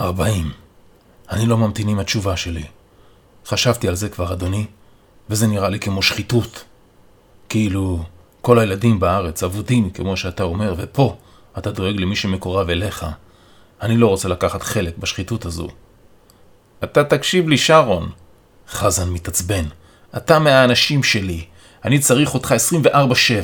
ארבעים. אני לא ממתין עם התשובה שלי. חשבתי על זה כבר, אדוני, וזה נראה לי כמו שחיתות. כאילו, כל הילדים בארץ אבודים, כמו שאתה אומר, ופה אתה דואג למי שמקורב אליך. אני לא רוצה לקחת חלק בשחיתות הזו. אתה תקשיב לי, שרון. חזן מתעצבן. אתה מהאנשים שלי. אני צריך אותך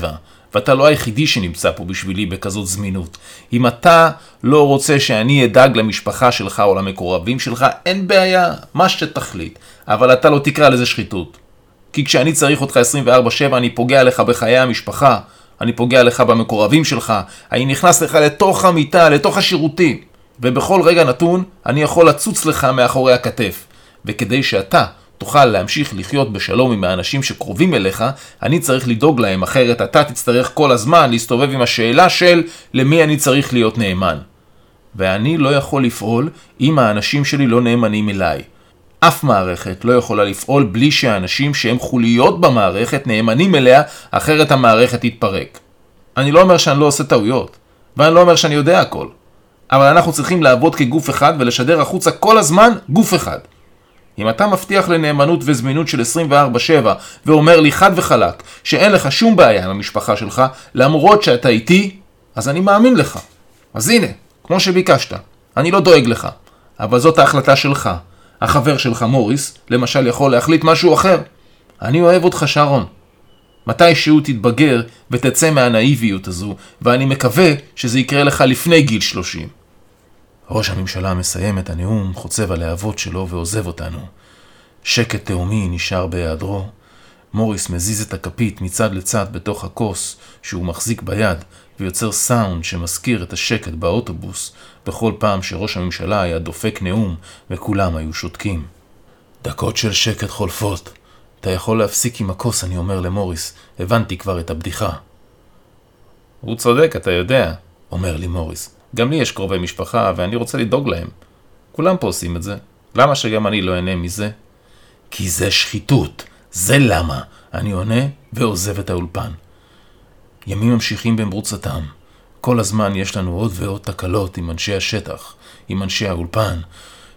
24-7, ואתה לא היחידי שנמצא פה בשבילי בכזאת זמינות. אם אתה לא רוצה שאני אדאג למשפחה שלך או למקורבים שלך, אין בעיה, מה שתחליט. אבל אתה לא תקרא לזה שחיתות. כי כשאני צריך אותך 24-7 אני פוגע לך בחיי המשפחה, אני פוגע לך במקורבים שלך, אני נכנס לך לתוך המיטה, לתוך השירותים, ובכל רגע נתון אני יכול לצוץ לך מאחורי הכתף. וכדי שאתה תוכל להמשיך לחיות בשלום עם האנשים שקרובים אליך, אני צריך לדאוג להם, אחרת אתה תצטרך כל הזמן להסתובב עם השאלה של למי אני צריך להיות נאמן. ואני לא יכול לפעול אם האנשים שלי לא נאמנים אליי. אף מערכת לא יכולה לפעול בלי שהאנשים שהם חוליות במערכת נאמנים אליה, אחרת המערכת תתפרק. אני לא אומר שאני לא עושה טעויות, ואני לא אומר שאני יודע הכל, אבל אנחנו צריכים לעבוד כגוף אחד ולשדר החוצה כל הזמן גוף אחד. אם אתה מבטיח לנאמנות וזמינות של 24-7 ואומר לי חד וחלק שאין לך שום בעיה עם המשפחה שלך למרות שאתה איתי, אז אני מאמין לך. אז הנה, כמו שביקשת, אני לא דואג לך, אבל זאת ההחלטה שלך. החבר שלך מוריס, למשל, יכול להחליט משהו אחר. אני אוהב אותך, שרון. מתישהו תתבגר ותצא מהנאיביות הזו, ואני מקווה שזה יקרה לך לפני גיל 30. ראש הממשלה מסיים את הנאום, חוצב הלהבות שלו ועוזב אותנו. שקט תהומי נשאר בהיעדרו. מוריס מזיז את הכפית מצד לצד בתוך הכוס שהוא מחזיק ביד, ויוצר סאונד שמזכיר את השקט באוטובוס בכל פעם שראש הממשלה היה דופק נאום וכולם היו שותקים. דקות של שקט חולפות. אתה יכול להפסיק עם הכוס, אני אומר למוריס. הבנתי כבר את הבדיחה. הוא צודק, אתה יודע, אומר לי מוריס. גם לי יש קרובי משפחה ואני רוצה לדאוג להם. כולם פה עושים את זה. למה שגם אני לא אהנה מזה? כי זה שחיתות. זה למה. אני עונה ועוזב את האולפן. ימים ממשיכים במרוצתם. כל הזמן יש לנו עוד ועוד תקלות עם אנשי השטח, עם אנשי האולפן.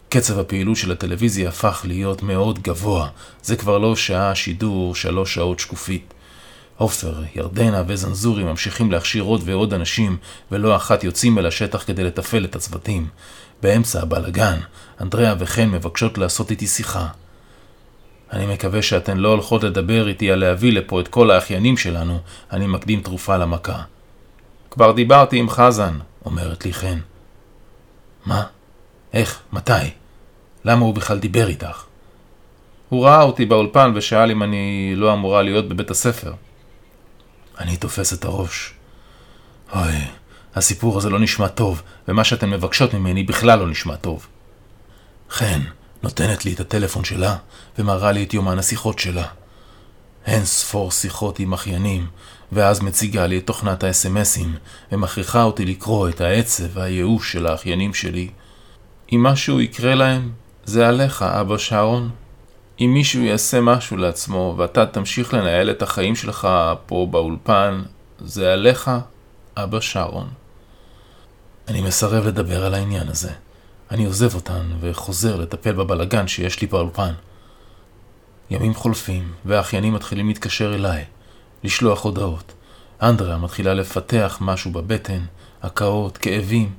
קצב הפעילות של הטלוויזיה הפך להיות מאוד גבוה. זה כבר לא שעה שידור, שלוש שעות שקופית. עופר, ירדנה וזנזורי ממשיכים להכשיר עוד ועוד אנשים, ולא אחת יוצאים אל השטח כדי לתפעל את הצוותים. באמצע הבלגן, אנדריאה וחן מבקשות לעשות איתי שיחה. אני מקווה שאתן לא הולכות לדבר איתי על להביא לפה את כל האחיינים שלנו, אני מקדים תרופה למכה. כבר דיברתי עם חזן, אומרת לי חן. מה? איך? מתי? למה הוא בכלל דיבר איתך? הוא ראה אותי באולפן ושאל אם אני לא אמורה להיות בבית הספר. אני תופס את הראש. אוי, הסיפור הזה לא נשמע טוב, ומה שאתן מבקשות ממני בכלל לא נשמע טוב. חן, נותנת לי את הטלפון שלה, ומראה לי את יומן השיחות שלה. אין ספור שיחות עם אחיינים, ואז מציגה לי את תוכנת האס.אם.אסים, ומכריחה אותי לקרוא את העצב והייאוש של האחיינים שלי. אם משהו יקרה להם, זה עליך, אבא שרון. אם מישהו יעשה משהו לעצמו, ואתה תמשיך לנהל את החיים שלך פה באולפן, זה עליך, אבא שרון. אני מסרב לדבר על העניין הזה. אני עוזב אותן וחוזר לטפל בבלגן שיש לי באולפן. ימים חולפים, והאחיינים מתחילים להתקשר אליי, לשלוח הודעות. אנדרה מתחילה לפתח משהו בבטן, הקאות, כאבים.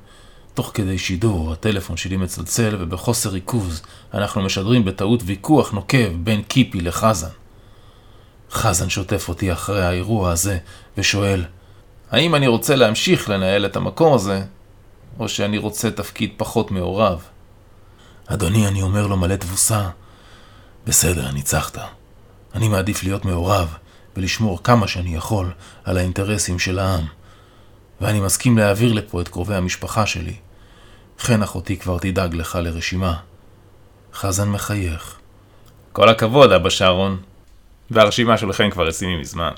תוך כדי שידור, הטלפון שלי מצלצל, ובחוסר ריכוז אנחנו משדרים בטעות ויכוח נוקב בין קיפי לחזן. חזן שוטף אותי אחרי האירוע הזה, ושואל, האם אני רוצה להמשיך לנהל את המקום הזה, או שאני רוצה תפקיד פחות מעורב? אדוני, אני אומר לו מלא תבוסה, בסדר, ניצחת. אני מעדיף להיות מעורב ולשמור כמה שאני יכול על האינטרסים של העם. ואני מסכים להעביר לפה את קרובי המשפחה שלי. חן אחותי כבר תדאג לך לרשימה. חזן מחייך. כל הכבוד, אבא שרון. והרשימה שלכם כבר רשימים מזמן.